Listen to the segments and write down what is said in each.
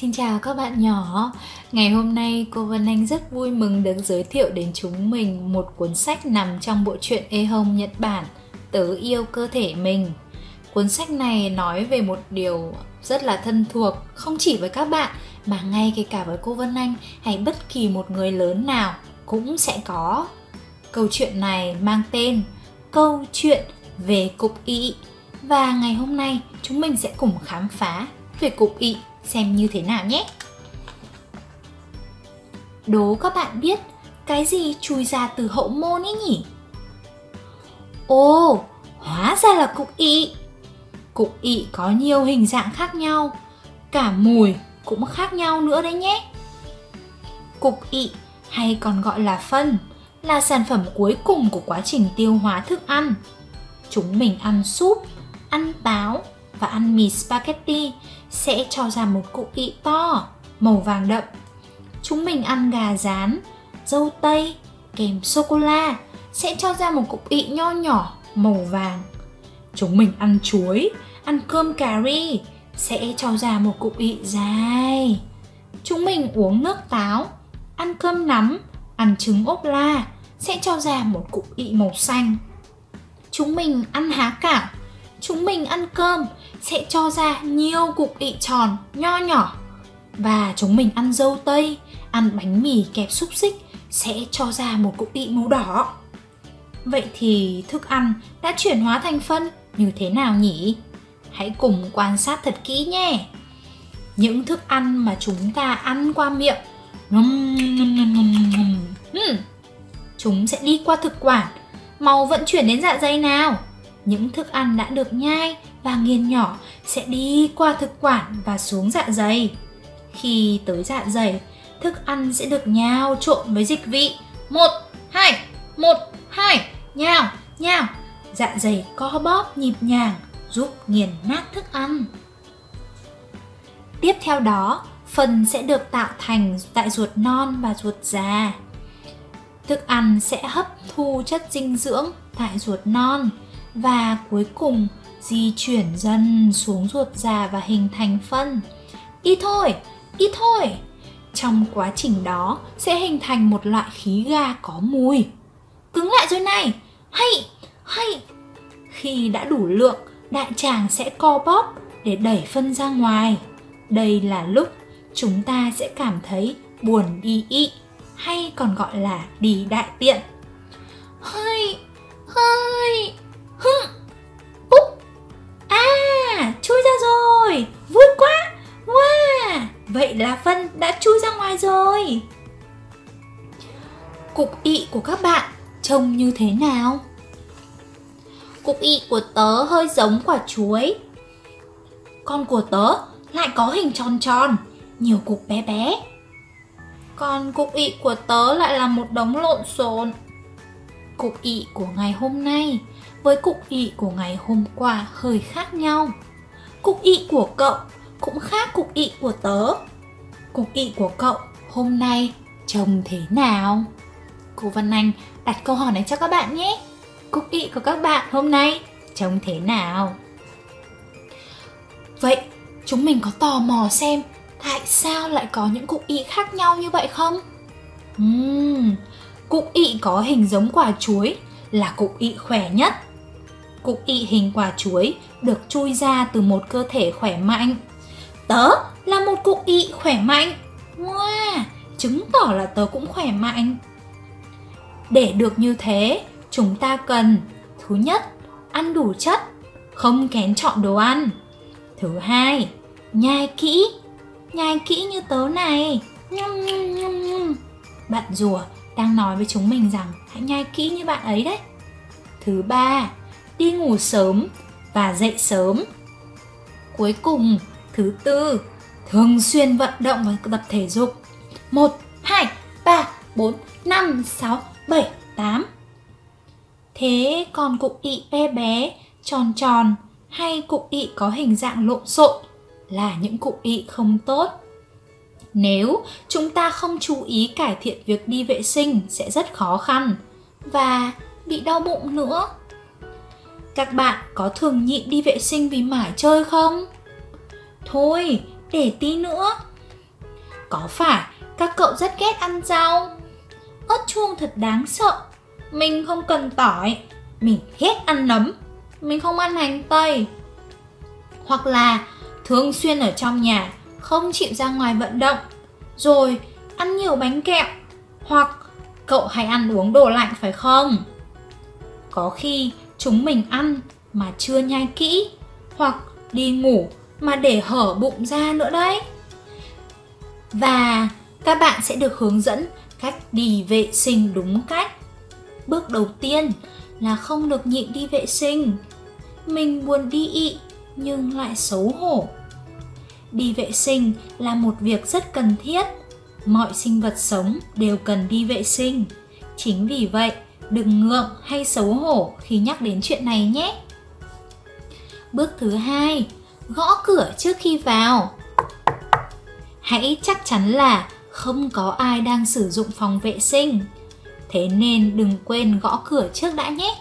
Xin chào các bạn nhỏ. Ngày hôm nay cô Vân Anh rất vui mừng được giới thiệu đến chúng mình một cuốn sách nằm trong bộ truyện e hồng Nhật Bản, Tớ yêu cơ thể mình. Cuốn sách này nói về một điều rất là thân thuộc, Không chỉ với các bạn, mà ngay kể cả với cô Vân Anh hay bất kỳ một người lớn nào cũng sẽ có. Câu chuyện này mang tên Câu chuyện về cục ị Và ngày hôm nay, chúng mình sẽ cùng khám phá về cục ị xem như thế nào nhé. Đố các bạn biết cái gì chui ra từ hậu môn ấy nhỉ? Ồ, hóa ra là cục ị. Cục ị có nhiều hình dạng khác nhau, cả mùi cũng khác nhau nữa đấy nhé. Cục ị hay còn gọi là phân là sản phẩm cuối cùng của quá trình tiêu hóa thức ăn. Chúng mình ăn súp, ăn táo và ăn mì spaghetti sẽ cho ra một cục ị to, màu vàng đậm. Chúng mình ăn gà rán, dâu tây, kèm sô-cô-la sẽ cho ra một cục ị nho nhỏ, màu vàng. Chúng mình ăn chuối, ăn cơm cà ri sẽ cho ra một cục ị dài. Chúng mình uống nước táo, ăn cơm nắm, ăn trứng ốp la sẽ cho ra một cục ị màu xanh. Chúng mình ăn há cảo, chúng mình ăn cơm sẽ cho ra nhiều cục ị tròn nho nhỏ. Và chúng mình ăn dâu tây, ăn bánh mì kẹp xúc xích sẽ cho ra một cục ị màu đỏ. Vậy thì thức ăn đã chuyển hóa thành phân như thế nào nhỉ? Hãy cùng quan sát thật kỹ nhé. Những thức ăn mà chúng ta ăn qua miệng. Hmm. Chúng sẽ đi qua thực quản. Màu vận chuyển đến dạ dày nào? Những thức ăn đã được nhai và nghiền nhỏ sẽ đi qua thực quản và xuống dạ dày. Khi tới dạ dày, thức ăn sẽ được nhào trộn với dịch vị. Một, hai, một, hai, nhào, nhào. Dạ dày co bóp nhịp nhàng giúp nghiền nát thức ăn. Tiếp theo đó, phần sẽ được tạo thành tại ruột non và ruột già. Thức ăn sẽ hấp thu chất dinh dưỡng tại ruột non và cuối cùng di chuyển dần xuống ruột già và hình thành phân. Ít thôi, ít thôi. Trong quá trình đó sẽ hình thành một loại khí ga có mùi. Cứng lại rồi này, hay, hay. Khi đã đủ lượng, đại tràng sẽ co bóp để đẩy phân ra ngoài. Đây là lúc chúng ta sẽ cảm thấy buồn đi ị hay còn gọi là đi đại tiện. Hơi, hơi, hưng à, chui ra rồi. Vui quá. Wow. Vậy là phân đã chui ra ngoài rồi. Cục ị của các bạn trông như thế nào? Cục ị của tớ hơi giống quả chuối. Con của tớ lại có hình tròn tròn, Nhiều cục bé bé. Còn cục ị của tớ lại là một đống lộn xộn. Cục ị của ngày hôm nay với cục ị của ngày hôm qua hơi khác nhau Cục ị của cậu cũng khác cục ị của tớ Cục ị của cậu hôm nay trông thế nào? Cô Văn Anh đặt câu hỏi này cho các bạn nhé Cục ị của các bạn hôm nay trông thế nào? Vậy chúng mình có tò mò xem tại sao lại có những cục ị khác nhau như vậy không? Uhm, cục ị có hình giống quả chuối là cục ị khỏe nhất Cục ị hình quả chuối được chui ra từ một cơ thể khỏe mạnh. Tớ là một cục ị khỏe mạnh. Wow, chứng tỏ là tớ cũng khỏe mạnh. Để được như thế, chúng ta cần Thứ nhất, ăn đủ chất, không kén chọn đồ ăn. Thứ hai, nhai kỹ, nhai kỹ như tớ này. Nhum, nhum, nhum, nhum. Bạn rùa đang nói với chúng mình rằng hãy nhai kỹ như bạn ấy đấy. Thứ ba, đi ngủ sớm và dậy sớm. Cuối cùng, thứ tư, thường xuyên vận động và tập thể dục. 1, 2, 3, 4, 5, 6, 7, 8. Thế còn cục ị bé bé, tròn tròn hay cục ị có hình dạng lộn xộn là những cục ị không tốt. Nếu chúng ta không chú ý cải thiện việc đi vệ sinh sẽ rất khó khăn và bị đau bụng nữa. Các bạn có thường nhịn đi vệ sinh vì mải chơi không? Thôi, để tí nữa. Có phải các cậu rất ghét ăn rau? Ớt chuông thật đáng sợ. Mình không cần tỏi. Mình ghét ăn nấm. Mình không ăn hành tây. Hoặc là thường xuyên ở trong nhà, không chịu ra ngoài vận động. Rồi ăn nhiều bánh kẹo. Hoặc cậu hay ăn uống đồ lạnh, phải không? Có khi chúng mình ăn mà chưa nhai kỹ, hoặc đi ngủ mà để hở bụng ra nữa đấy. Và các bạn sẽ được hướng dẫn cách đi vệ sinh đúng cách. Bước đầu tiên là không được nhịn đi vệ sinh. Mình buồn đi ị nhưng lại xấu hổ. Đi vệ sinh là một việc rất cần thiết. Mọi sinh vật sống đều cần đi vệ sinh. Chính vì vậy, đừng ngượng hay xấu hổ khi nhắc đến chuyện này nhé. Bước thứ hai, gõ cửa trước khi vào. Hãy chắc chắn là không có ai đang sử dụng phòng vệ sinh. Thế nên đừng quên gõ cửa trước đã nhé.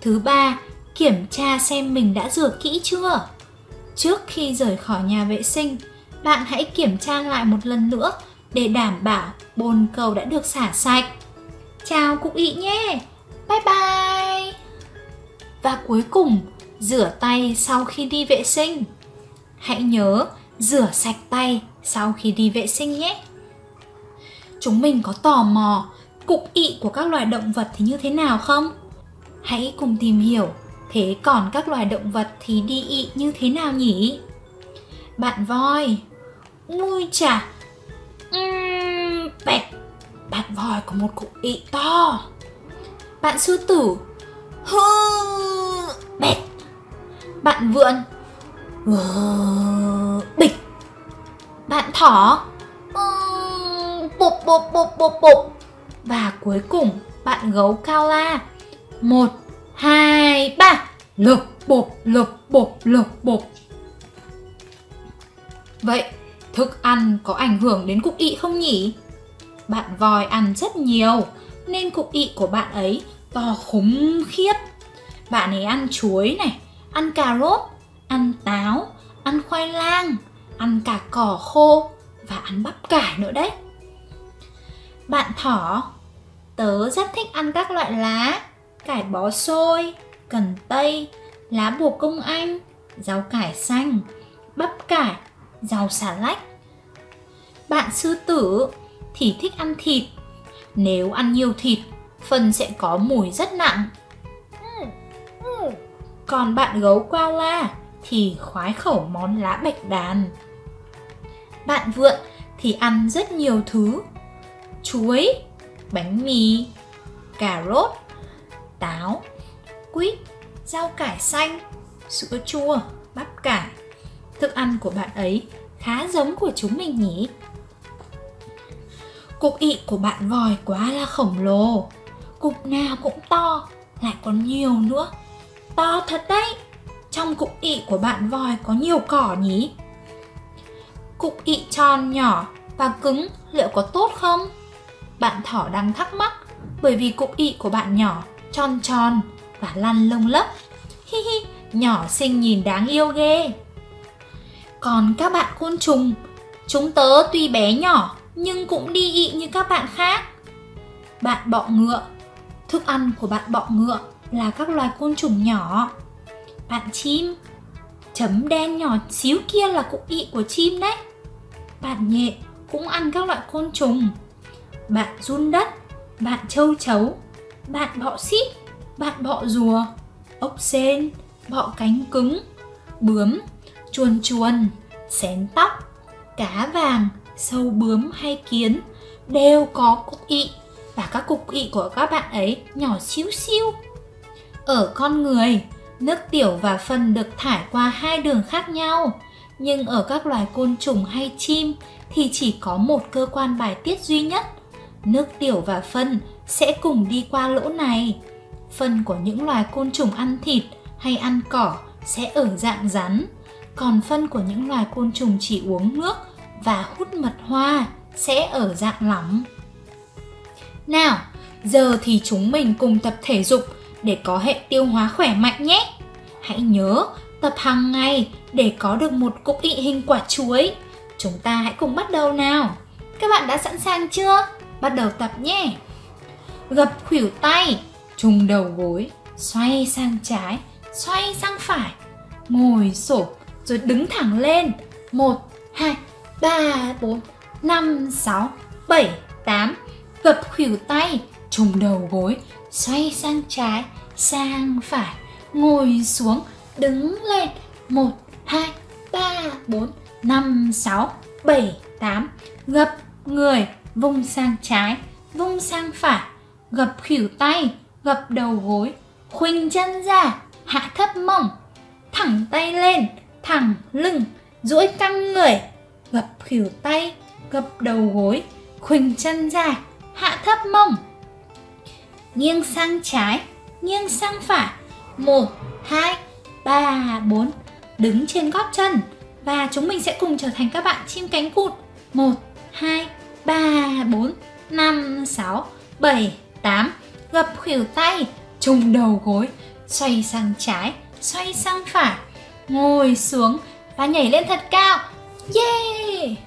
Thứ ba, kiểm tra xem mình đã rửa kỹ chưa. Trước khi rời khỏi nhà vệ sinh, bạn hãy kiểm tra lại một lần nữa để đảm bảo bồn cầu đã được xả sạch. Chào cụ ị nhé. Bye bye. Và cuối cùng, rửa tay sau khi đi vệ sinh. Hãy nhớ rửa sạch tay sau khi đi vệ sinh nhé. Chúng mình có tò mò cục ị của các loài động vật thì như thế nào không? Hãy cùng tìm hiểu thế còn các loài động vật thì đi ị như thế nào nhỉ? Bạn voi. Ui chà. Uhm, Bẹt. Bạn voi có một cục ị to. Bạn sư tử. Hư Bẹt. Bạn vượn. Ờ, bịch. Bạn thỏ. Bụp bụp bụp bụp bụp Và cuối cùng bạn gấu cao la. Một Hai ba Lục bục lục bục lục bục Vậy thức ăn có ảnh hưởng đến cục ị không nhỉ? Bạn voi ăn rất nhiều nên cục ị của bạn ấy to khủng khiếp. Bạn ấy ăn chuối này, ăn cà rốt, ăn táo, ăn khoai lang, ăn cả cỏ khô và ăn bắp cải nữa đấy. Bạn thỏ, tớ rất thích ăn các loại lá, cải bó xôi, cần tây, lá bồ công anh, rau cải xanh, bắp cải rau xà lách. Bạn sư tử thì thích ăn thịt. Nếu ăn nhiều thịt, phần sẽ có mùi rất nặng. Còn bạn gấu koala thì khoái khẩu món lá bạch đàn. Bạn vượn thì ăn rất nhiều thứ. Chuối, bánh mì, cà rốt, táo, quýt, rau cải xanh, sữa chua, bắp cải thức ăn của bạn ấy khá giống của chúng mình nhỉ? Cục ị của bạn vòi quá là khổng lồ Cục nào cũng to, lại còn nhiều nữa To thật đấy Trong cục ị của bạn vòi có nhiều cỏ nhỉ? Cục ị tròn nhỏ và cứng liệu có tốt không? Bạn thỏ đang thắc mắc bởi vì cục ị của bạn nhỏ, tròn tròn và lăn lông lấp. Hi hi, nhỏ xinh nhìn đáng yêu ghê. Còn các bạn côn trùng, chúng tớ tuy bé nhỏ nhưng cũng đi ị như các bạn khác. Bạn bọ ngựa, thức ăn của bạn bọ ngựa là các loài côn trùng nhỏ. Bạn chim, chấm đen nhỏ xíu kia là cục ị của chim đấy. Bạn nhện cũng ăn các loại côn trùng. Bạn run đất, bạn châu chấu, bạn bọ xít, bạn bọ rùa, ốc sên, bọ cánh cứng, bướm, chuồn chuồn, xén tóc, cá vàng, sâu bướm hay kiến đều có cục ị và các cục ị của các bạn ấy nhỏ xíu xiu. Ở con người, nước tiểu và phân được thải qua hai đường khác nhau, nhưng ở các loài côn trùng hay chim thì chỉ có một cơ quan bài tiết duy nhất. Nước tiểu và phân sẽ cùng đi qua lỗ này. Phân của những loài côn trùng ăn thịt hay ăn cỏ sẽ ở dạng rắn, còn phân của những loài côn trùng chỉ uống nước và hút mật hoa sẽ ở dạng lỏng. Nào, giờ thì chúng mình cùng tập thể dục để có hệ tiêu hóa khỏe mạnh nhé. Hãy nhớ tập hàng ngày để có được một cục ị hình quả chuối. chúng ta hãy cùng bắt đầu nào. Các bạn đã sẵn sàng chưa? Bắt đầu tập nhé. Gập khuỷu tay, trùng đầu gối, xoay sang trái, xoay sang phải, ngồi xổm rồi đứng thẳng lên. 1 2 3 4 5 6 7 8 gập khuỷu tay, trùng đầu gối, xoay sang trái, sang phải, ngồi xuống, đứng lên. 1 2 3 4 5 6 7 8 gập người, vung sang trái, vung sang phải, gập khuỷu tay, gập đầu gối, khuỳnh chân ra, hạ thấp mông, thẳng tay lên, thẳng lưng, duỗi căng người, gập khỉu tay, gập đầu gối, khuỳnh chân ra, hạ thấp mông. Nghiêng sang trái, nghiêng sang phải. 1 2 3 4 đứng trên gót chân và chúng mình sẽ cùng trở thành các bạn chim cánh cụt. 1 2 3 4 5 6 7 8 gập khuỷu tay, trùng đầu gối, xoay sang trái, xoay sang phải, ngồi xuống và nhảy lên thật cao. Yeah!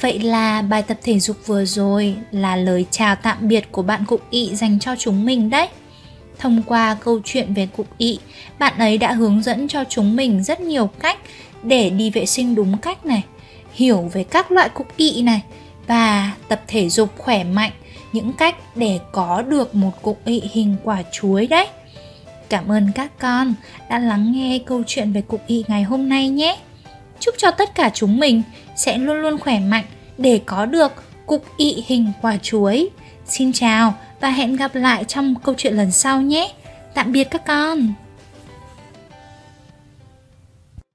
Vậy là bài tập thể dục vừa rồi là lời chào tạm biệt của bạn Cục Ị dành cho chúng mình đấy. Thông qua câu chuyện về Cục Ị, bạn ấy đã hướng dẫn cho chúng mình rất nhiều cách để đi vệ sinh đúng cách này, hiểu về các loại cục ị này và tập thể dục khỏe mạnh những cách để có được một cục ị hình quả chuối đấy. Cảm ơn các con đã lắng nghe câu chuyện về cục ị ngày hôm nay nhé. Chúc cho tất cả chúng mình sẽ luôn luôn khỏe mạnh để có được cục ị hình quả chuối. Xin chào và hẹn gặp lại trong câu chuyện lần sau nhé. Tạm biệt các con.